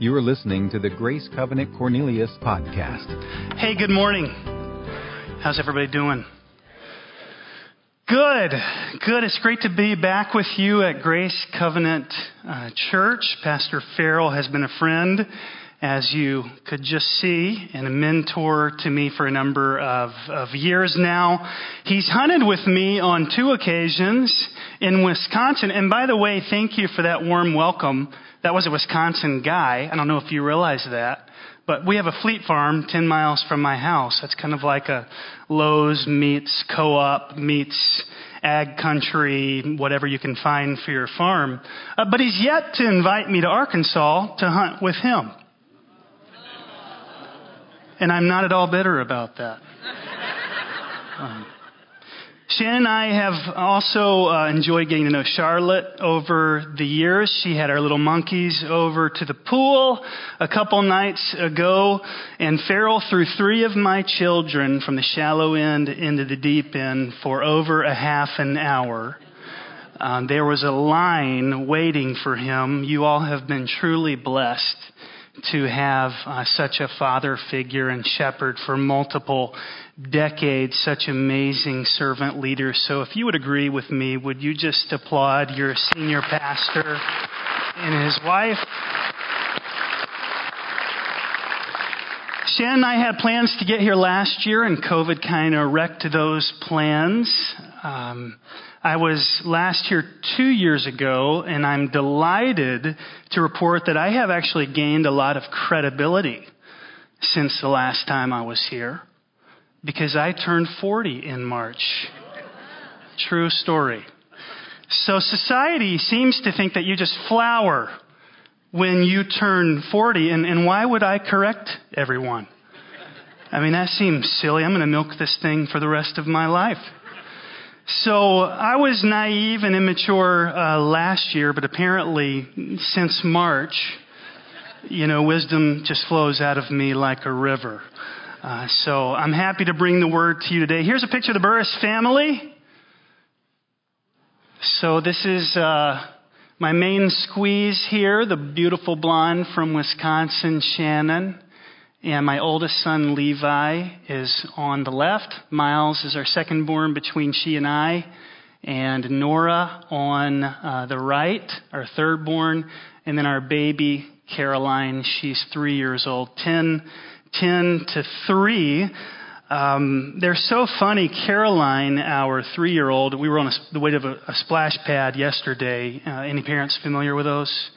You are listening to the Grace Covenant Cornelius podcast. Hey, good morning. How's everybody doing? Good, good. It's great to be back with you at Grace Covenant uh, Church. Pastor Farrell has been a friend, as you could just see, and a mentor to me for a number of, of years now. He's hunted with me on two occasions in Wisconsin. And by the way, thank you for that warm welcome. That was a Wisconsin guy. I don't know if you realize that. But we have a fleet farm 10 miles from my house. That's kind of like a Lowe's meets co-op meets ag country, whatever you can find for your farm. Uh, but he's yet to invite me to Arkansas to hunt with him. And I'm not at all bitter about that. Um, Shannon and I have also uh, enjoyed getting to know Charlotte over the years. She had our little monkeys over to the pool a couple nights ago, and Farrell threw three of my children from the shallow end into the deep end for over a half an hour. Um, there was a line waiting for him. You all have been truly blessed to have uh, such a father figure and shepherd for multiple decades, such amazing servant leaders. So if you would agree with me, would you just applaud your senior pastor and his wife? Shannon and I had plans to get here last year, and COVID kind of wrecked those plans. Um, I was last here two years ago, and I'm delighted to report that I have actually gained a lot of credibility since the last time I was here because I turned 40 in March. True story. So society seems to think that you just flower when you turn 40, and, and why would I correct everyone? I mean, that seems silly. I'm going to milk this thing for the rest of my life. So I was naive and immature uh, last year, but apparently since March, you know, wisdom just flows out of me like a river. Uh, so I'm happy to bring the word to you today. Here's a picture of the Burris family. So this is uh, my main squeeze here, the beautiful blonde from Wisconsin, Shannon. And my oldest son, Levi, is on the left. Miles is our second born between she and I. And Nora on uh, the right, our third born. And then our baby, Caroline, she's three years old. Ten, ten to three. Um, they're so funny. Caroline, our three year old, we were on a, the way of a, a splash pad yesterday. Uh, any parents familiar with those?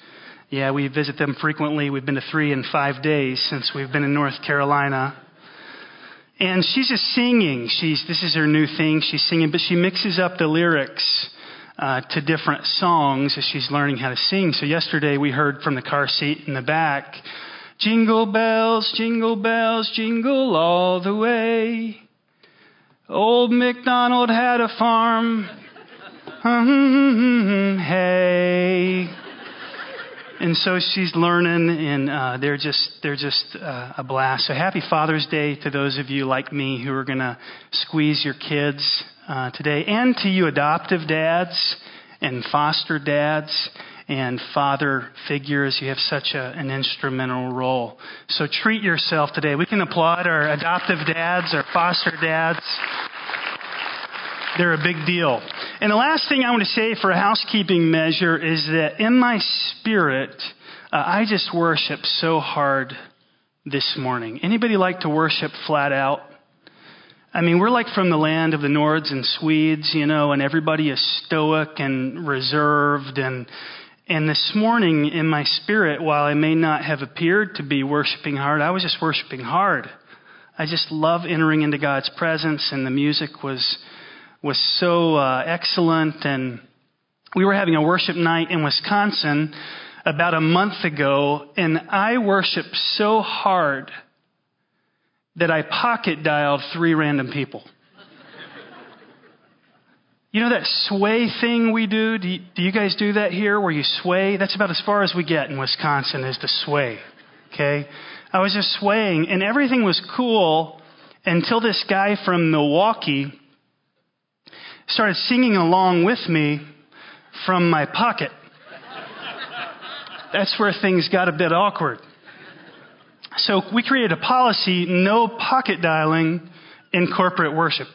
Yeah, we visit them frequently. We've been to three in five days since we've been in North Carolina. And she's just singing. She's, this is her new thing. She's singing, but she mixes up the lyrics uh, to different songs as she's learning how to sing. So yesterday we heard from the car seat in the back, Jingle bells, jingle bells, jingle all the way. Old MacDonald had a farm. Hmm, hmm, hmm, hey. And so she's learning, and uh, they're just they're just uh, a blast. So happy Father's Day to those of you like me who are going to squeeze your kids uh, today, and to you adoptive dads and foster dads and father figures. You have such a, an instrumental role. So treat yourself today. We can applaud our adoptive dads, our foster dads. They're a big deal. And the last thing I want to say for a housekeeping measure is that in my spirit, uh, I just worship so hard this morning. Anybody like to worship flat out? I mean, we're like from the land of the Nords and Swedes, you know, and everybody is stoic and reserved and and this morning in my spirit, while I may not have appeared to be worshiping hard, I was just worshiping hard. I just love entering into God's presence and the music was was so uh, excellent. And we were having a worship night in Wisconsin about a month ago, and I worshiped so hard that I pocket dialed three random people. You know that sway thing we do? Do you, do you, guys do that here where you sway? That's about as far as we get in Wisconsin is to sway. Okay? I was just swaying and everything was cool until this guy from Milwaukee started singing along with me from my pocket. That's where things got a bit awkward. So we created a policy no pocket dialing in corporate worship.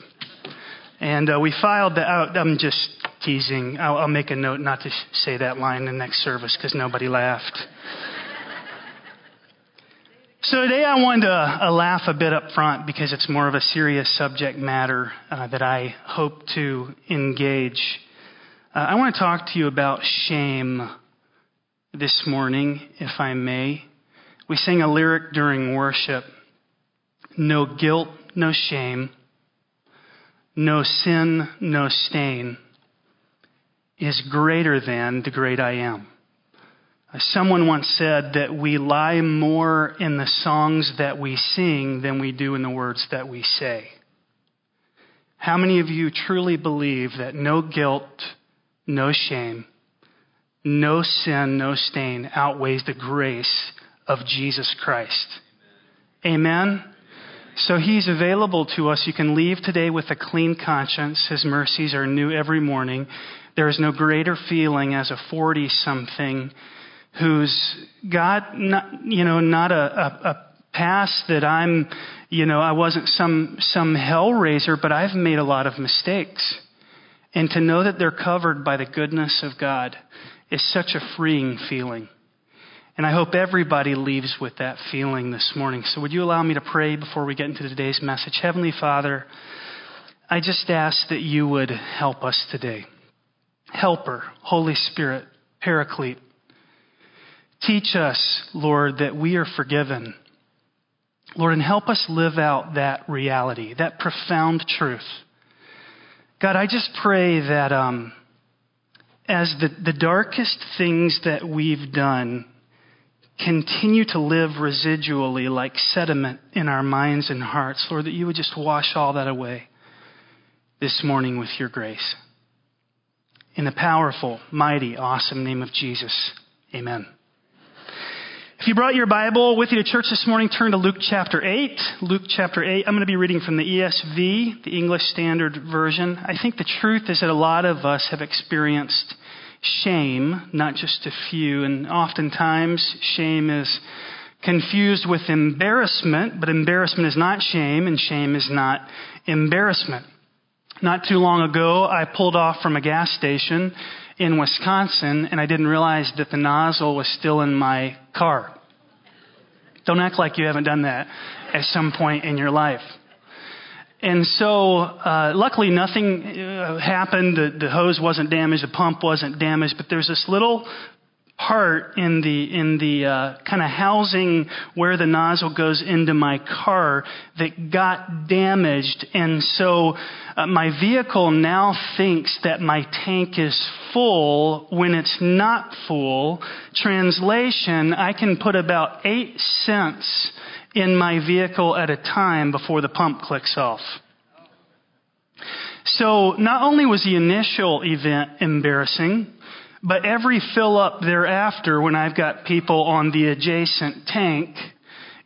And uh, we filed that out. I'm just teasing. I'll, I'll make a note not to say that line in the next service because nobody laughed. So today I wanted to uh, laugh a bit up front because it's more of a serious subject matter uh, that I hope to engage. Uh, I want to talk to you about shame this morning, if I may. We sang a lyric during worship no guilt, no shame, no sin, no stain is greater than the great I am. Someone once said that we lie more in the songs that we sing than we do in the words that we say. How many of you truly believe that no guilt, no shame, no sin, no stain outweighs the grace of Jesus Christ? Amen? So he's available to us. You can leave today with a clean conscience. His mercies are new every morning. There is no greater feeling as a 40 something who's got not, you know, not a, a, a past that I'm, you know, I wasn't some, some hell raiser, but I've made a lot of mistakes. And to know that they're covered by the goodness of God is such a freeing feeling. And I hope everybody leaves with that feeling this morning. So, would you allow me to pray before we get into today's message? Heavenly Father, I just ask that you would help us today. Helper, Holy Spirit, Paraclete. Teach us, Lord, that we are forgiven. Lord, and help us live out that reality, that profound truth. God, I just pray that um, as the, the darkest things that we've done continue to live residually like sediment in our minds and hearts, Lord, that you would just wash all that away this morning with your grace. In the powerful, mighty, awesome name of Jesus, amen. If you brought your Bible with you to church this morning, turn to Luke chapter 8. Luke chapter 8. I'm going to be reading from the ESV, the English Standard Version. I think the truth is that a lot of us have experienced shame, not just a few. And oftentimes, shame is confused with embarrassment, but embarrassment is not shame, and shame is not embarrassment. Not too long ago, I pulled off from a gas station in Wisconsin, and I didn't realize that the nozzle was still in my car. Don't act like you haven't done that at some point in your life. And so, uh, luckily, nothing uh, happened. The, the hose wasn't damaged, the pump wasn't damaged, but there's this little part in the in the uh, kind of housing where the nozzle goes into my car that got damaged, and so uh, my vehicle now thinks that my tank is full when it's not full. Translation: I can put about eight cents in my vehicle at a time before the pump clicks off. So not only was the initial event embarrassing, but every fill up thereafter when I've got people on the adjacent tank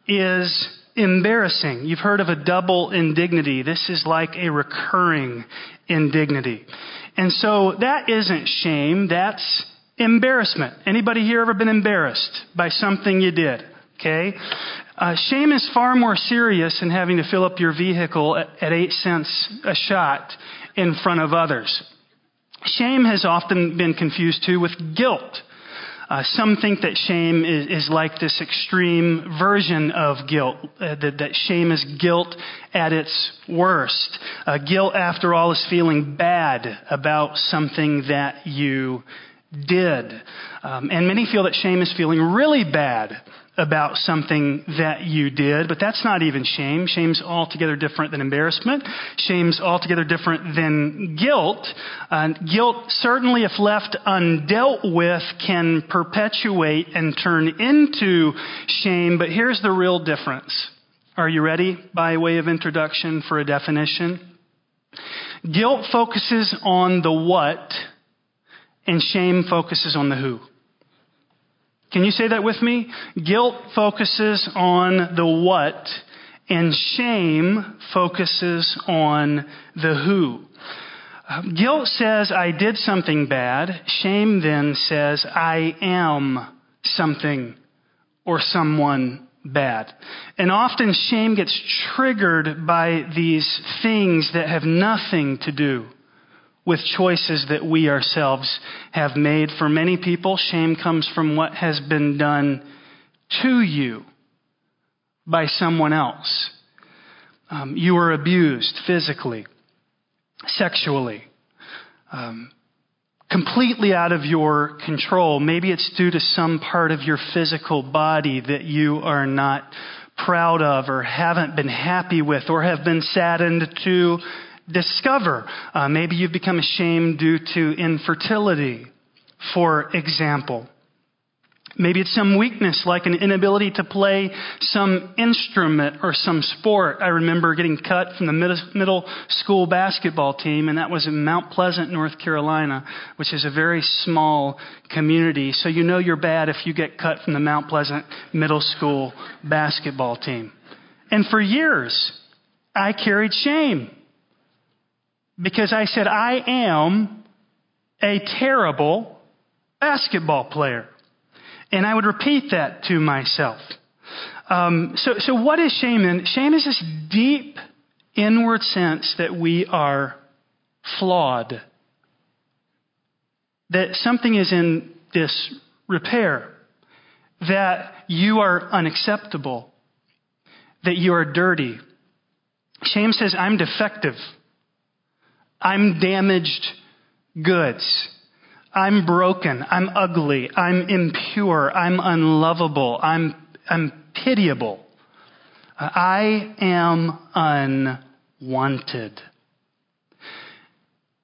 is embarrassing. You've heard of a double indignity. This is like a recurring indignity. And so that isn't shame, that's embarrassment. Anybody here ever been embarrassed by something you did? Okay? Uh, shame is far more serious than having to fill up your vehicle at, at eight cents a shot in front of others. Shame has often been confused too with guilt. Uh, some think that shame is, is, like this extreme version of guilt, uh, that, that, shame is guilt at its worst. Uh, guilt, after all, is feeling bad about something that you did. Um, and many feel that shame is feeling really bad about something that you did, but that's not even shame. Shame's altogether different than embarrassment. Shame's altogether different than guilt. Uh, guilt, certainly if left undealt with, can perpetuate and turn into shame, but here's the real difference. Are you ready by way of introduction for a definition? Guilt focuses on the what, and shame focuses on the who. Can you say that with me? Guilt focuses on the what, and shame focuses on the who. Guilt says, I did something bad. Shame then says, I am something or someone bad. And often shame gets triggered by these things that have nothing to do with choices that we ourselves have made. For many people, shame comes from what has been done to you by someone else. Um, you were abused physically, sexually, um, completely out of your control. Maybe it's due to some part of your physical body that you are not proud of or haven't been happy with or have been saddened to discover. Uh, maybe you've become ashamed due to infertility, for example. Maybe it's some weakness like an inability to play some instrument or some sport. I remember getting cut from the middle school basketball team, and that was in Mount Pleasant, North Carolina, which is a very small community. So you know you're bad if you get cut from the Mount Pleasant middle school basketball team. And for years, I carried shame because I said, I am a terrible basketball player. And I would repeat that to myself. Um, so, so what is shame? And shame is this deep inward sense that we are flawed, that something is in disrepair, that you are unacceptable, that you are dirty. Shame says, I'm defective. I'm damaged goods. I'm broken. I'm ugly. I'm impure. I'm unlovable. I'm, I'm pitiable. I am unwanted.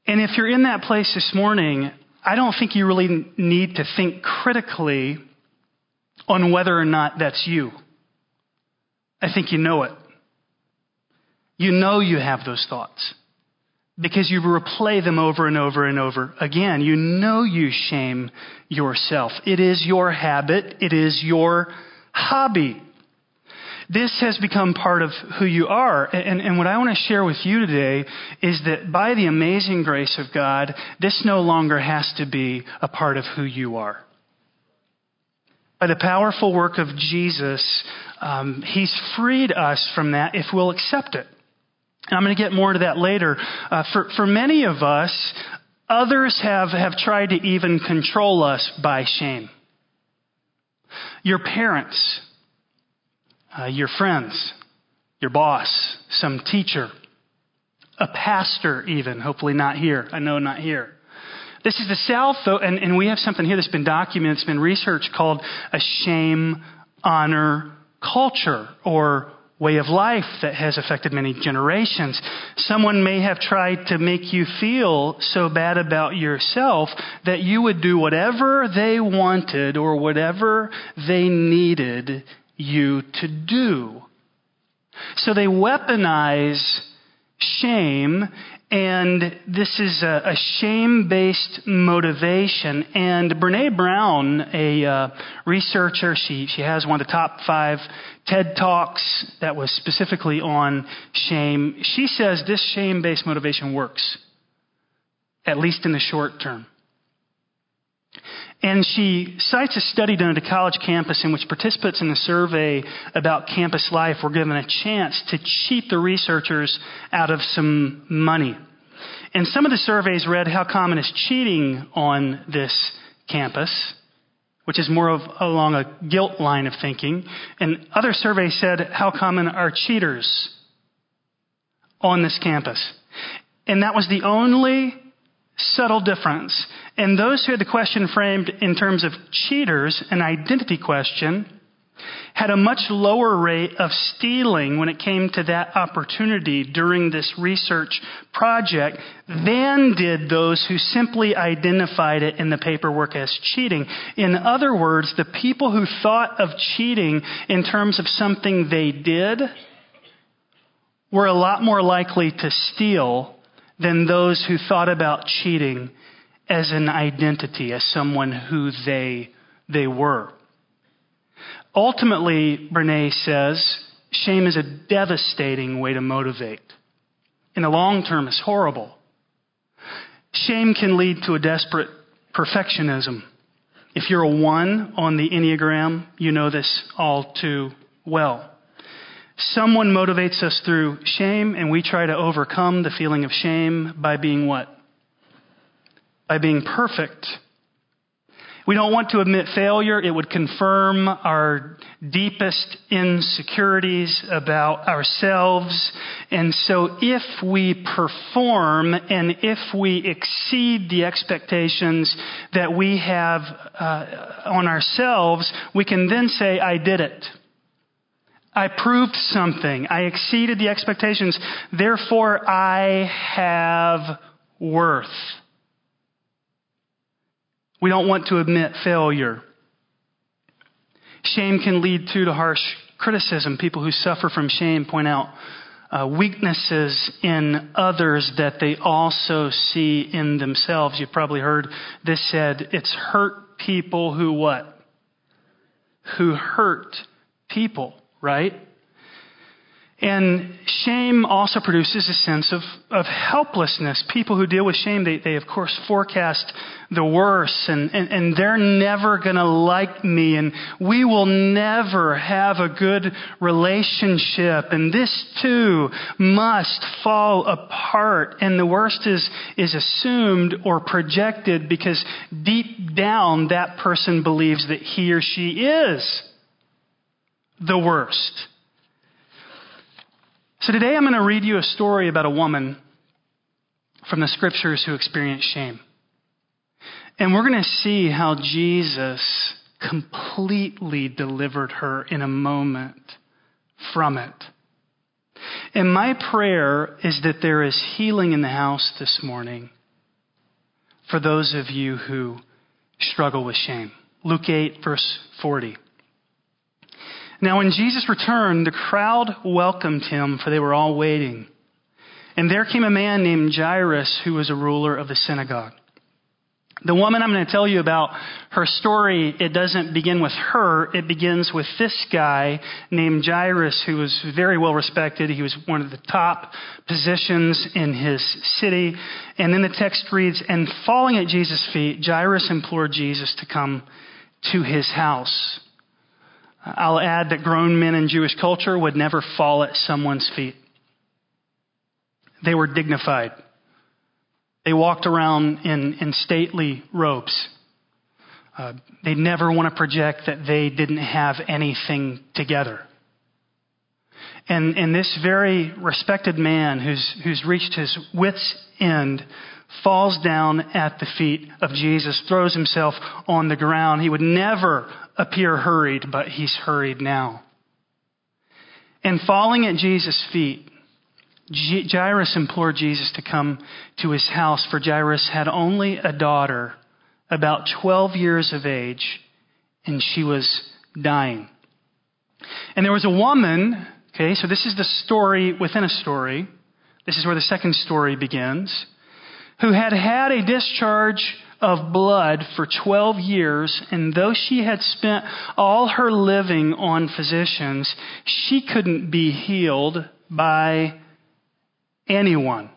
And if you're in that place this morning, I don't think you really need to think critically on whether or not that's you. I think you know it. You know you have those thoughts because you replay them over and over and over again. You know you shame yourself. It is your habit. It is your hobby. This has become part of who you are. And, and, what I want to share with you today is that by the amazing grace of God, this no longer has to be a part of who you are. By the powerful work of Jesus, um, He's freed us from that if we'll accept it. I'm going to get more to that later. Uh, for, for many of us, others have, have tried to even control us by shame. Your parents, uh, your friends, your boss, some teacher, a pastor, even, hopefully not here. I know not here. This is the South, though, and, and we have something here that's been documented, it's been researched called a shame honor culture or way of life that has affected many generations. Someone may have tried to make you feel so bad about yourself that you would do whatever they wanted or whatever they needed you to do. So they weaponize shame and this is a, a shame based motivation. And Brene Brown, a uh, researcher, she, she has one of the top five TED Talks that was specifically on shame. She says this shame based motivation works, at least in the short term. And she cites a study done at a college campus in which participants in the survey about campus life were given a chance to cheat the researchers out of some money. And some of the surveys read how common is cheating on this campus, which is more of along a guilt line of thinking. And other surveys said how common are cheaters on this campus. And that was the only subtle difference. And those who had the question framed in terms of cheaters, an identity question, had a much lower rate of stealing when it came to that opportunity during this research project than did those who simply identified it in the paperwork as cheating. In other words, the people who thought of cheating in terms of something they did were a lot more likely to steal than those who thought about cheating as an identity, as someone who they, they were. Ultimately, Brene says, shame is a devastating way to motivate. In the long term, it's horrible. Shame can lead to a desperate perfectionism. If you're a one on the Enneagram, you know this all too well. Someone motivates us through shame, and we try to overcome the feeling of shame by being what? By being perfect. We don't want to admit failure. It would confirm our deepest insecurities about ourselves. And so if we perform and if we exceed the expectations that we have uh, on ourselves, we can then say, I did it. I proved something. I exceeded the expectations. Therefore, I have worth. We don't want to admit failure. Shame can lead too to harsh criticism. People who suffer from shame point out uh, weaknesses in others that they also see in themselves. You've probably heard this said, it's hurt people who what? Who hurt people right? And shame also produces a sense of, of helplessness. People who deal with shame, they, they of course forecast the worst and, and, and they're never gonna like me and we will never have a good relationship and this too must fall apart and the worst is, is assumed or projected because deep down that person believes that he or she is the worst. So today I'm going to read you a story about a woman from the scriptures who experienced shame. And we're going to see how Jesus completely delivered her in a moment from it. And my prayer is that there is healing in the house this morning for those of you who struggle with shame. Luke 8, verse 40. Now, when Jesus returned, the crowd welcomed him, for they were all waiting. And there came a man named Jairus, who was a ruler of the synagogue. The woman I'm going to tell you about, her story, it doesn't begin with her. It begins with this guy named Jairus, who was very well respected. He was one of the top positions in his city. And then the text reads, And falling at Jesus' feet, Jairus implored Jesus to come to his house. I'll add that grown men in Jewish culture would never fall at someone's feet. They were dignified. They walked around in, in stately robes. Uh, they never want to project that they didn't have anything together. And, and this very respected man who's, who's reached his wits' end falls down at the feet of Jesus, throws himself on the ground. He would never appear hurried, but he's hurried now. And falling at Jesus' feet, Jairus implored Jesus to come to his house, for Jairus had only a daughter, about 12 years of age, and she was dying. And there was a woman, okay, so this is the story within a story. This is where the second story begins, who had had a discharge of blood for 12 years, and though she had spent all her living on physicians, she couldn't be healed by anyone.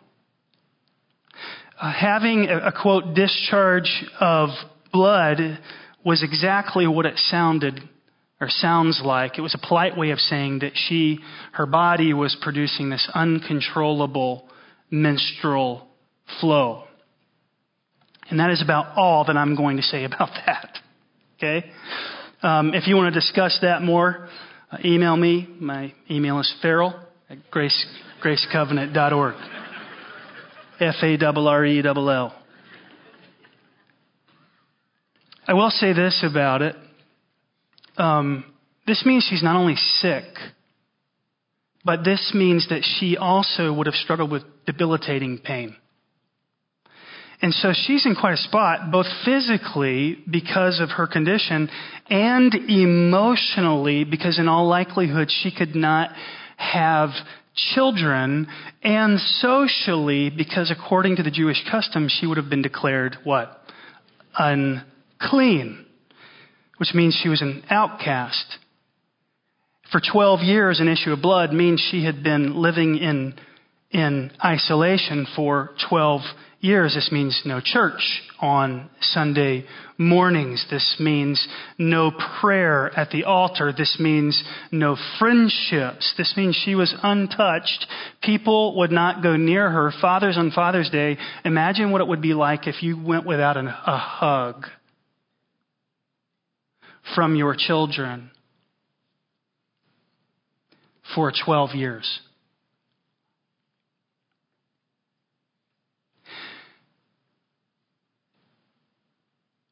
Uh, having a, a quote discharge of blood was exactly what it sounded or sounds like. It was a polite way of saying that she, her body was producing this uncontrollable menstrual flow. And that is about all that I'm going to say about that. Okay? Um, if you want to discuss that more, uh, email me. My email is farrell at grace, gracecovenant.org. F A R R E L L. I will say this about it. Um, this means she's not only sick, but this means that she also would have struggled with debilitating pain. And so she's in quite a spot, both physically because of her condition and emotionally because in all likelihood she could not have children and socially because according to the Jewish custom she would have been declared what? Unclean. Which means she was an outcast. For 12 years, an issue of blood means she had been living in, in isolation for 12 years. This means no church on Sunday mornings. This means no prayer at the altar. This means no friendships. This means she was untouched. People would not go near her. Fathers on Father's Day, imagine what it would be like if you went without an, a hug from your children for 12 years.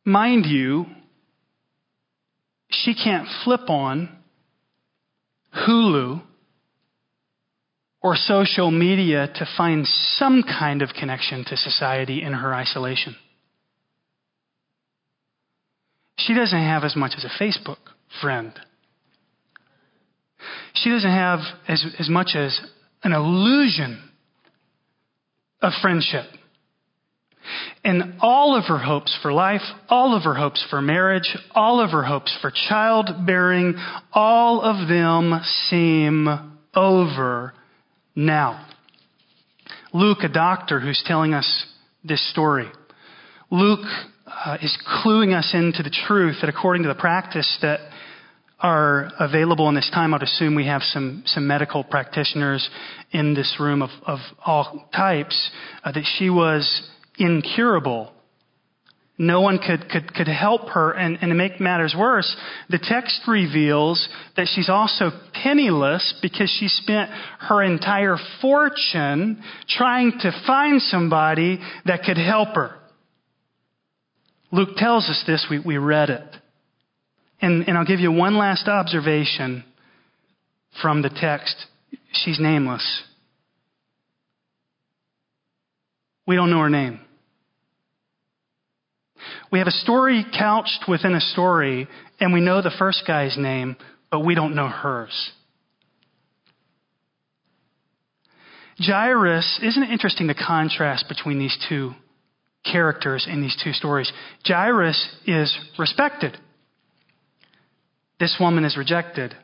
Mind you, she can't flip on Hulu or social media to find some kind of connection to society in her isolation. She doesn't have as much as a Facebook friend. She doesn't have as, as much as an illusion of friendship. And all of her hopes for life, all of her hopes for marriage, all of her hopes for childbearing, all of them seem over now. Luke, a doctor who's telling us this story, Luke uh, is cluing us into the truth that according to the practice that are available in this time, I'd assume we have some, some medical practitioners in this room of, of all types, uh, that she was incurable. No one could, could, could help her. And, and to make matters worse, the text reveals that she's also penniless because she spent her entire fortune trying to find somebody that could help her. Luke tells us this, we, we read it. And, and I'll give you one last observation from the text. She's nameless. We don't know her name. We have a story couched within a story, and we know the first guy's name, but we don't know hers. Jairus, isn't it interesting the contrast between these two characters in these two stories? Jairus is respected. This woman is rejected.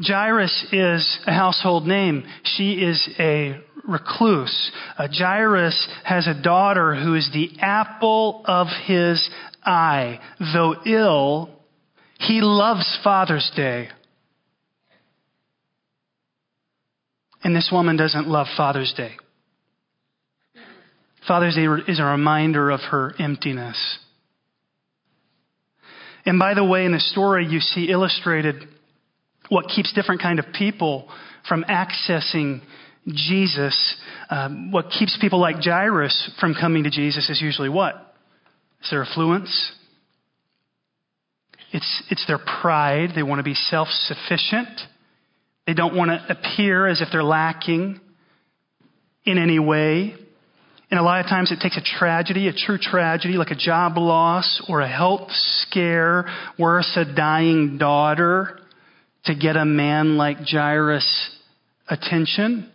Jairus is a household name. She is a recluse. Uh, Jairus has a daughter who is the apple of his eye. Though ill, he loves Father's Day. And this woman doesn't love Father's Day. Father's Day is a reminder of her emptiness. And by the way, in the story, you see illustrated what keeps different kind of people from accessing Jesus. Um, what keeps people like Jairus from coming to Jesus is usually what? It's their affluence. It's, it's their pride. They want to be self sufficient. They don't want to appear as if they're lacking in any way. And a lot of times it takes a tragedy, a true tragedy, like a job loss or a health scare, worse, a dying daughter, to get a man like Jairus' attention.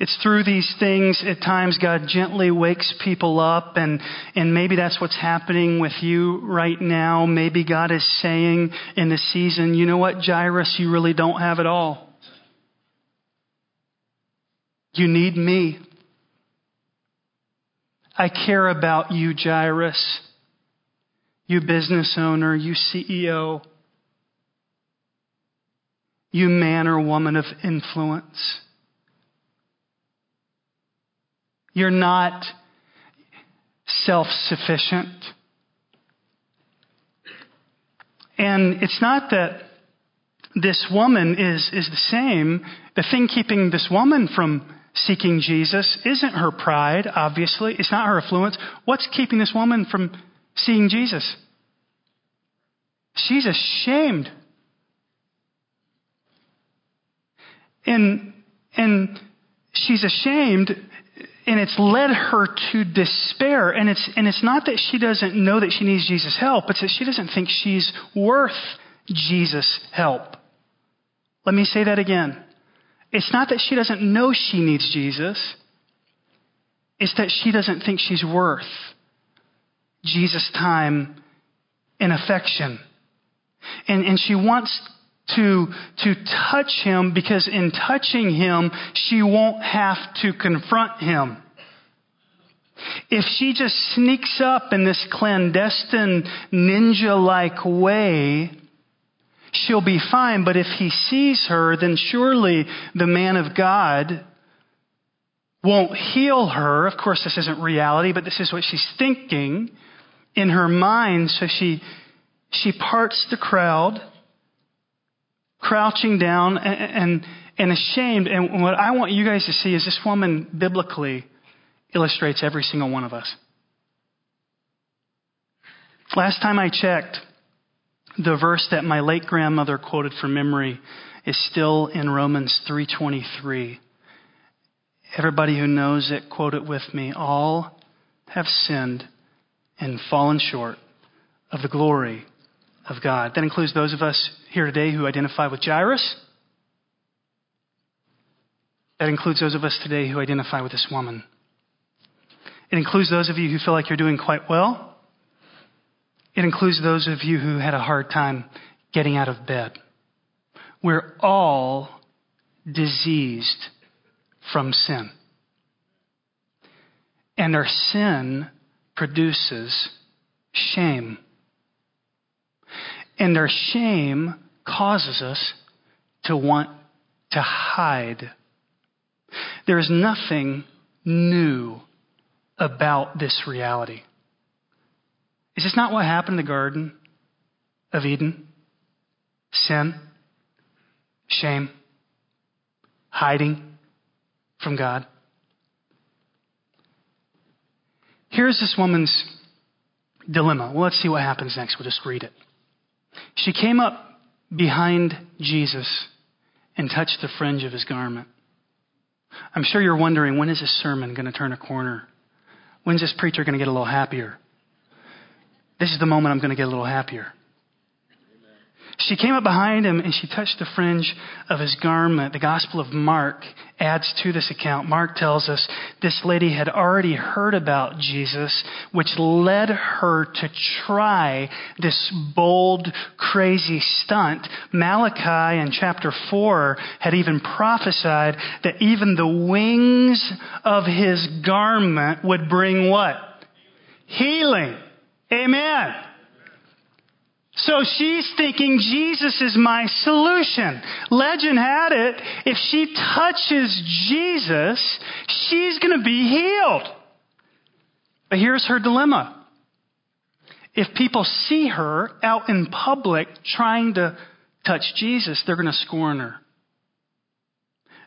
It's through these things at times God gently wakes people up and, and maybe that's what's happening with you right now. Maybe God is saying in this season, you know what, Jairus, you really don't have it all. You need me. I care about you, Jairus. You business owner, you CEO, you man or woman of influence. You're not self sufficient. And it's not that this woman is, is the same. The thing keeping this woman from seeking Jesus isn't her pride, obviously. It's not her affluence. What's keeping this woman from seeing Jesus? She's ashamed. And, and she's ashamed, and it's led her to despair. And it's, and it's not that she doesn't know that she needs Jesus' help, it's that she doesn't think she's worth Jesus' help. Let me say that again. It's not that she doesn't know she needs Jesus. It's that she doesn't think she's worth Jesus' time and affection. And, and she wants to, to touch him because in touching him, she won't have to confront him. If she just sneaks up in this clandestine ninja like way, she'll be fine. But if he sees her, then surely the man of God won't heal her. Of course, this isn't reality, but this is what she's thinking in her mind. So she, she parts the crowd, crouching down and, and, and ashamed. And what I want you guys to see is this woman biblically illustrates every single one of us. Last time I checked, the verse that my late grandmother quoted from memory is still in Romans 3:23. Everybody who knows it quote it with me. All have sinned and fallen short of the glory of God. That includes those of us here today who identify with Jairus. That includes those of us today who identify with this woman. It includes those of you who feel like you're doing quite well. It includes those of you who had a hard time getting out of bed. We're all diseased from sin. And our sin produces shame. And our shame causes us to want to hide. There is nothing new about this reality. Is this not what happened in the Garden of Eden? Sin, shame, hiding from God. Here's this woman's dilemma. Well, let's see what happens next. We'll just read it. She came up behind Jesus and touched the fringe of his garment. I'm sure you're wondering when is this sermon going to turn a corner? When's this preacher going to get a little happier? This is the moment I'm going to get a little happier. She came up behind him and she touched the fringe of his garment. The Gospel of Mark adds to this account. Mark tells us this lady had already heard about Jesus, which led her to try this bold, crazy stunt. Malachi in chapter 4 had even prophesied that even the wings of his garment would bring what? Healing. Amen. So she's thinking Jesus is my solution. Legend had it, if she touches Jesus, she's going to be healed. But here's her dilemma. If people see her out in public trying to touch Jesus, they're going to scorn her.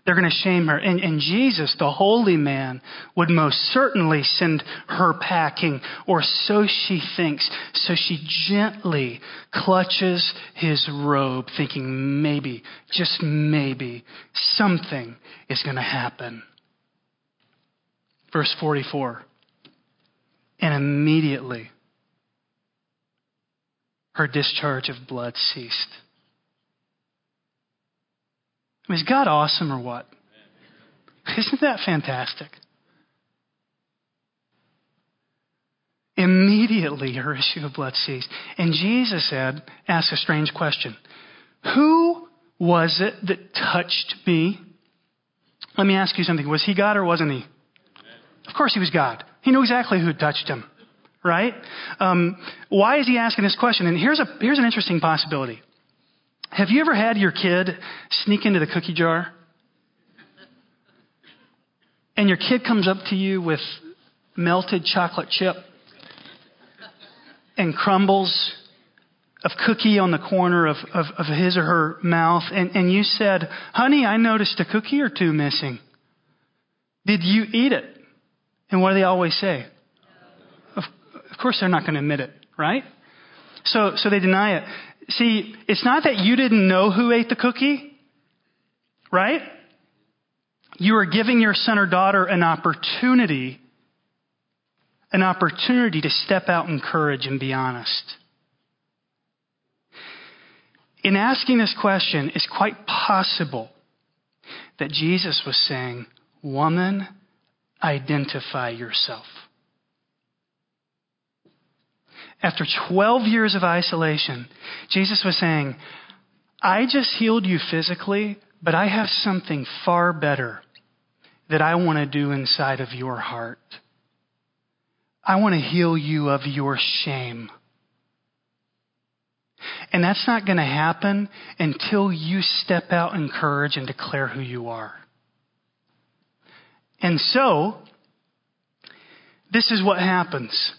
They're going to shame her. And, and Jesus, the holy man, would most certainly send her packing, or so she thinks. So she gently clutches his robe, thinking maybe, just maybe, something is going to happen. Verse 44. And immediately, her discharge of blood ceased. I mean, is God awesome or what? Isn't that fantastic? Immediately her issue of blood ceased. And Jesus said, asked a strange question. Who was it that touched me? Let me ask you something. Was he God or wasn't he? Of course he was God. He knew exactly who touched him, right? Um, why is he asking this question? And here's, a, here's an interesting possibility. Have you ever had your kid sneak into the cookie jar? And your kid comes up to you with melted chocolate chip and crumbles of cookie on the corner of, of, of his or her mouth, and, and you said, Honey, I noticed a cookie or two missing. Did you eat it? And what do they always say? Of, of course, they're not going to admit it, right? So, so they deny it. See, it's not that you didn't know who ate the cookie, right? You are giving your son or daughter an opportunity, an opportunity to step out in courage and be honest. In asking this question, it's quite possible that Jesus was saying, Woman, identify yourself. After 12 years of isolation, Jesus was saying, I just healed you physically, but I have something far better that I want to do inside of your heart. I want to heal you of your shame. And that's not going to happen until you step out in courage and declare who you are. And so, this is what happens.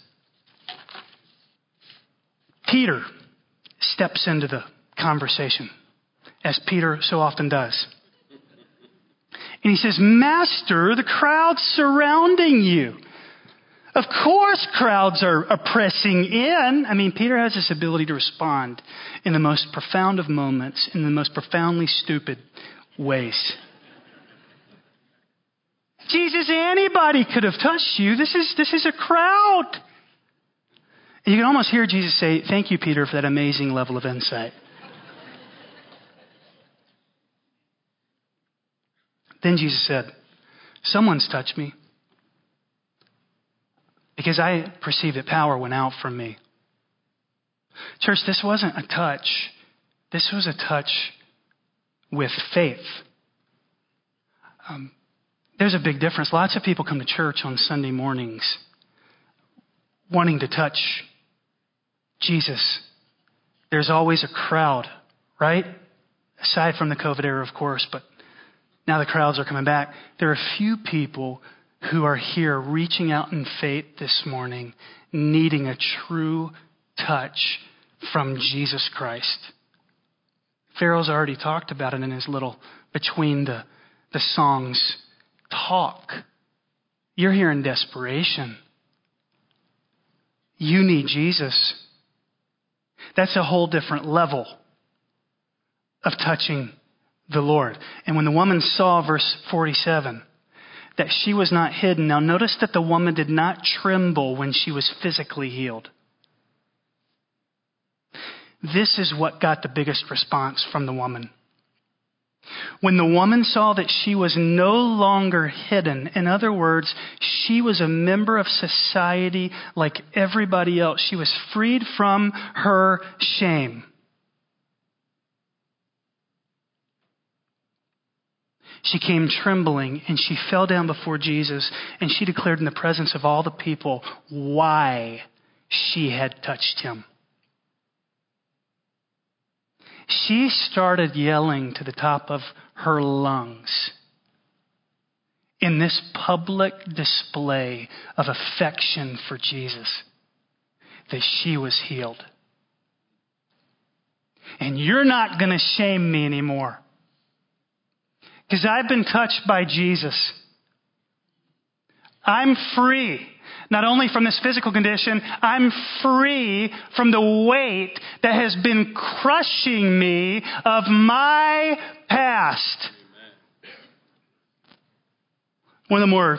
Peter steps into the conversation, as Peter so often does. And he says, Master, the crowd's surrounding you. Of course, crowds are, are pressing in. I mean, Peter has this ability to respond in the most profound of moments, in the most profoundly stupid ways. Jesus, anybody could have touched you. This is, this is a crowd. And you can almost hear Jesus say, Thank you, Peter, for that amazing level of insight. then Jesus said, Someone's touched me because I perceived that power went out from me. Church, this wasn't a touch. This was a touch with faith. Um, there's a big difference. Lots of people come to church on Sunday mornings wanting to touch Jesus. There's always a crowd, right? Aside from the COVID era, of course, but now the crowds are coming back. There are few people who are here reaching out in faith this morning, needing a true touch from Jesus Christ. Pharaoh's already talked about it in his little between the, the songs talk. You're here in desperation. You need Jesus. That's a whole different level of touching the Lord. And when the woman saw verse 47, that she was not hidden. Now, notice that the woman did not tremble when she was physically healed. This is what got the biggest response from the woman. When the woman saw that she was no longer hidden, in other words, she was a member of society like everybody else, she was freed from her shame. She came trembling and she fell down before Jesus and she declared in the presence of all the people why she had touched him. She started yelling to the top of her lungs in this public display of affection for Jesus that she was healed. And you're not going to shame me anymore. Because I've been touched by Jesus. I'm free. Not only from this physical condition, I'm free from the weight that has been crushing me of my past. One of the more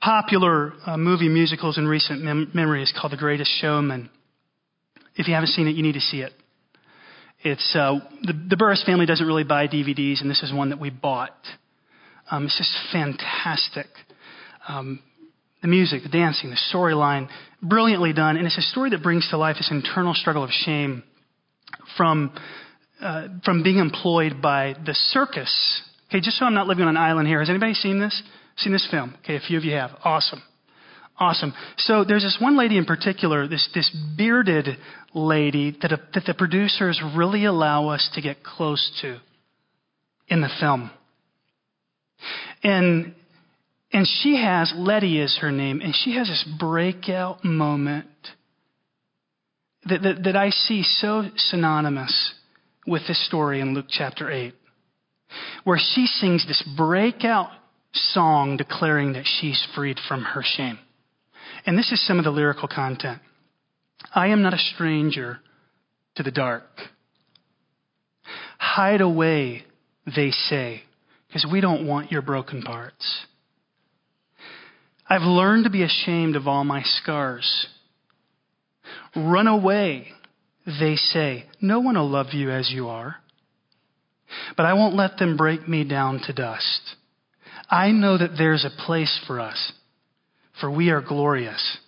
popular uh, movie musicals in recent mem- memory is called The Greatest Showman. If you haven't seen it, you need to see it. It's uh, the, the Burris family doesn't really buy DVDs, and this is one that we bought. Um, it's just fantastic. Um, the music, the dancing, the storyline, brilliantly done, and it's a story that brings to life this internal struggle of shame from uh, from being employed by the circus. Okay, just so I'm not living on an island here. Has anybody seen this? Seen this film? Okay, a few of you have. Awesome. Awesome. So there's this one lady in particular, this, this bearded lady that, a, that the producers really allow us to get close to in the film. And, and she has, Lettie is her name, and she has this breakout moment that, that, that I see so synonymous with this story in Luke chapter 8, where she sings this breakout song declaring that she's freed from her shame. And this is some of the lyrical content. I am not a stranger to the dark. Hide away, they say, because we don't want your broken parts. I've learned to be ashamed of all my scars. Run away, they say. No one will love you as you are. But I won't let them break me down to dust. I know that there's a place for us for we are glorious.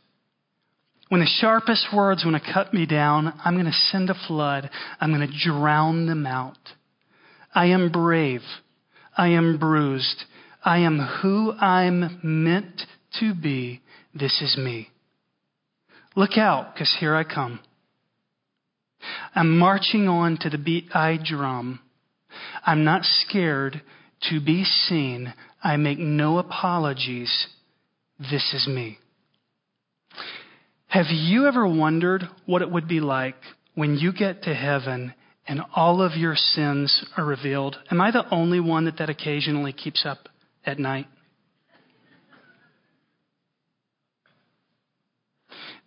When the sharpest words want to cut me down, I'm going to send a flood. I'm going to drown them out. I am brave. I am bruised. I am who I'm meant to be. This is me. Look out, because here I come. I'm marching on to the beat I drum. I'm not scared to be seen. I make no apologies. This is me. Have you ever wondered what it would be like when you get to heaven and all of your sins are revealed? Am I the only one that that occasionally keeps up at night?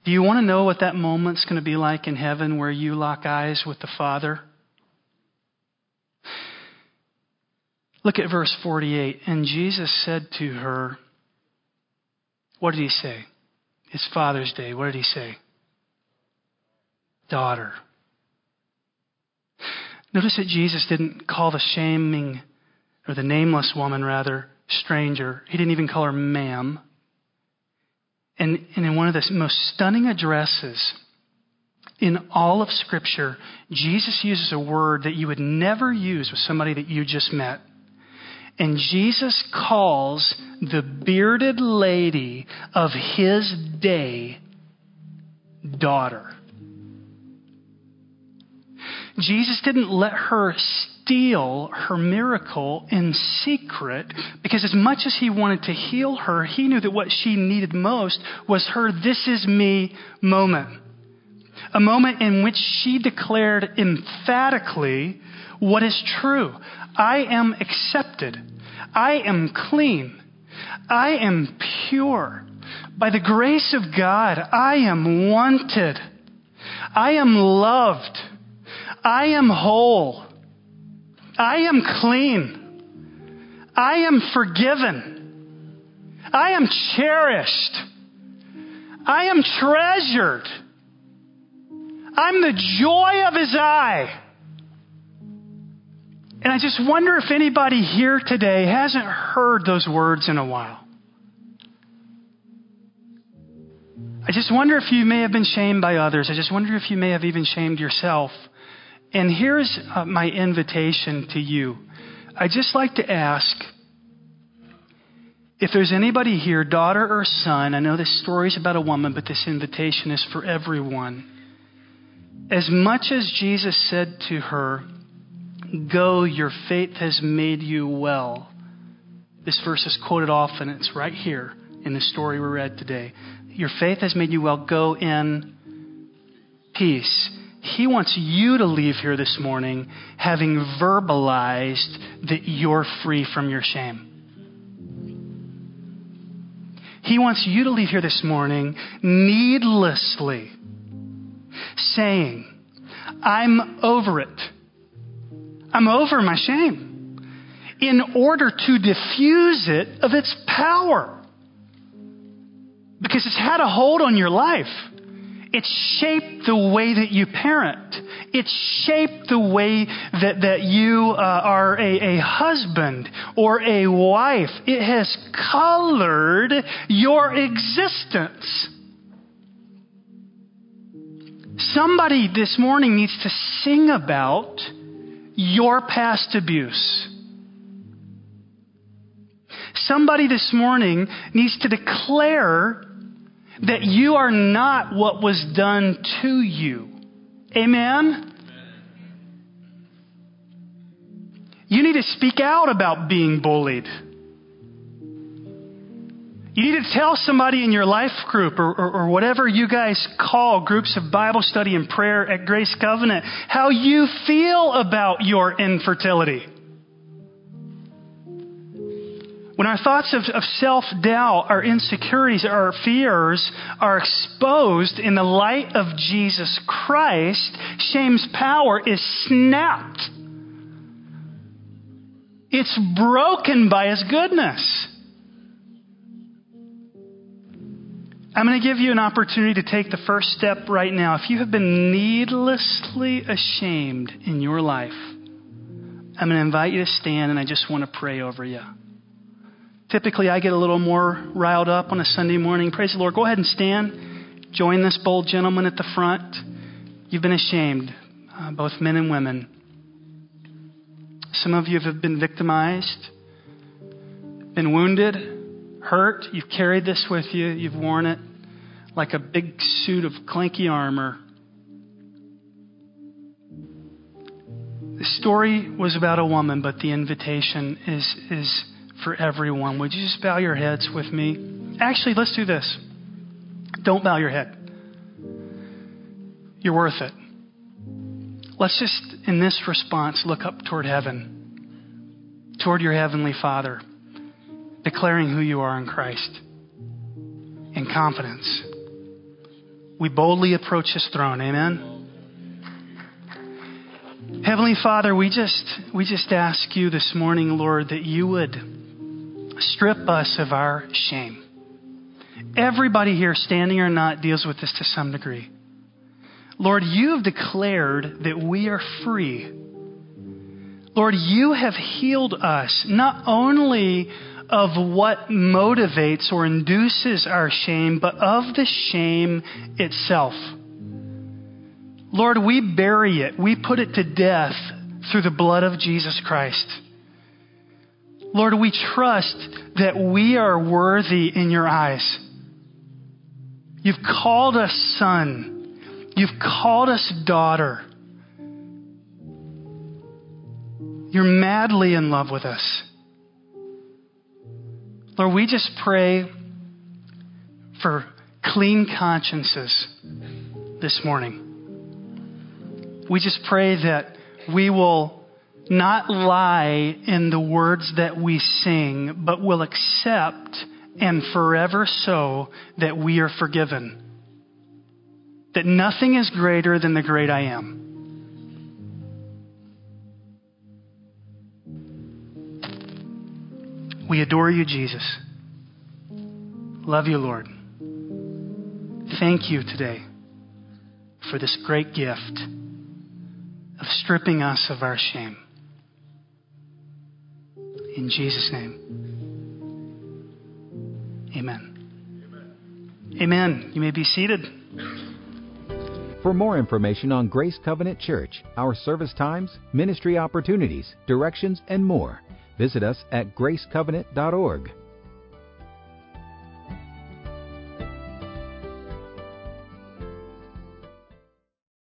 Do you want to know what that moment's going to be like in heaven where you lock eyes with the Father? Look at verse 48. And Jesus said to her, What did he say? It's Father's Day. What did he say? Daughter. Notice that Jesus didn't call the shaming, or the nameless woman rather, stranger. He didn't even call her ma'am. And, and in one of the most stunning addresses in all of Scripture, Jesus uses a word that you would never use with somebody that you just met. And Jesus calls the bearded lady of his day daughter. Jesus didn't let her steal her miracle in secret because, as much as he wanted to heal her, he knew that what she needed most was her this is me moment. A moment in which she declared emphatically what is true. I am accepted. I am clean. I am pure. By the grace of God, I am wanted. I am loved. I am whole. I am clean. I am forgiven. I am cherished. I am treasured. I'm the joy of his eye. And I just wonder if anybody here today hasn't heard those words in a while. I just wonder if you may have been shamed by others. I just wonder if you may have even shamed yourself. And here's uh, my invitation to you. I'd just like to ask if there's anybody here, daughter or son, I know this story is about a woman, but this invitation is for everyone. As much as Jesus said to her, Go, your faith has made you well. This verse is quoted often. It's right here in the story we read today. Your faith has made you well. Go in peace. He wants you to leave here this morning having verbalized that you're free from your shame. He wants you to leave here this morning needlessly saying, I'm over it. I'm over my shame. In order to diffuse it of its power. Because it's had a hold on your life. It's shaped the way that you parent. It shaped the way that, that you uh, are a, a husband or a wife. It has colored your existence. Somebody this morning needs to sing about your past abuse. Somebody this morning needs to declare that you are not what was done to you. Amen? You need to speak out about being bullied. You need to tell somebody in your life group or, or, or, whatever you guys call groups of Bible study and prayer at Grace Covenant how you feel about your infertility. When our thoughts of, of self doubt, our insecurities, our fears are exposed in the light of Jesus Christ, shame's power is snapped. It's broken by His goodness. I'm going to give you an opportunity to take the first step right now. If you have been needlessly ashamed in your life, I'm going to invite you to stand and I just want to pray over you. Typically, I get a little more riled up on a Sunday morning. Praise the Lord. Go ahead and stand. join this bold gentleman at the front. You've been ashamed, uh, both men and women. Some of you have been victimized, been wounded, hurt. You've carried this with you, you've worn it like a big suit of clanky armor. The story was about a woman, but the invitation is, is for everyone. Would you just bow your heads with me? Actually, let's do this. Don't bow your head. You're worth it. Let's just, in this response, look up toward heaven, toward your Heavenly Father, declaring who you are in Christ in confidence. We boldly approach His throne. Amen. Heavenly Father, we just, we just ask you this morning, Lord, that you would strip us of our shame. Everybody here, standing or not, deals with this to some degree. Lord, you have declared that we are free. Lord, you have healed us not only of what motivates or induces our shame, but of the shame itself. Lord, we bury it, we put it to death through the blood of Jesus Christ. Lord, we trust that we are worthy in your eyes. You've called us son. You've called us daughter. You're madly in love with us. Lord, we just pray for clean consciences this morning. We just pray that we will not lie in the words that we sing, but will accept and forever so that we are forgiven. That nothing is greater than the great I am. We adore you, Jesus. Love you, Lord. Thank you today for this great gift of stripping us of our shame. In Jesus' name. Amen. Amen. You may be seated. For more information on Grace Covenant Church, our service times, ministry opportunities, directions, and more, visit us at gracecovenant.org.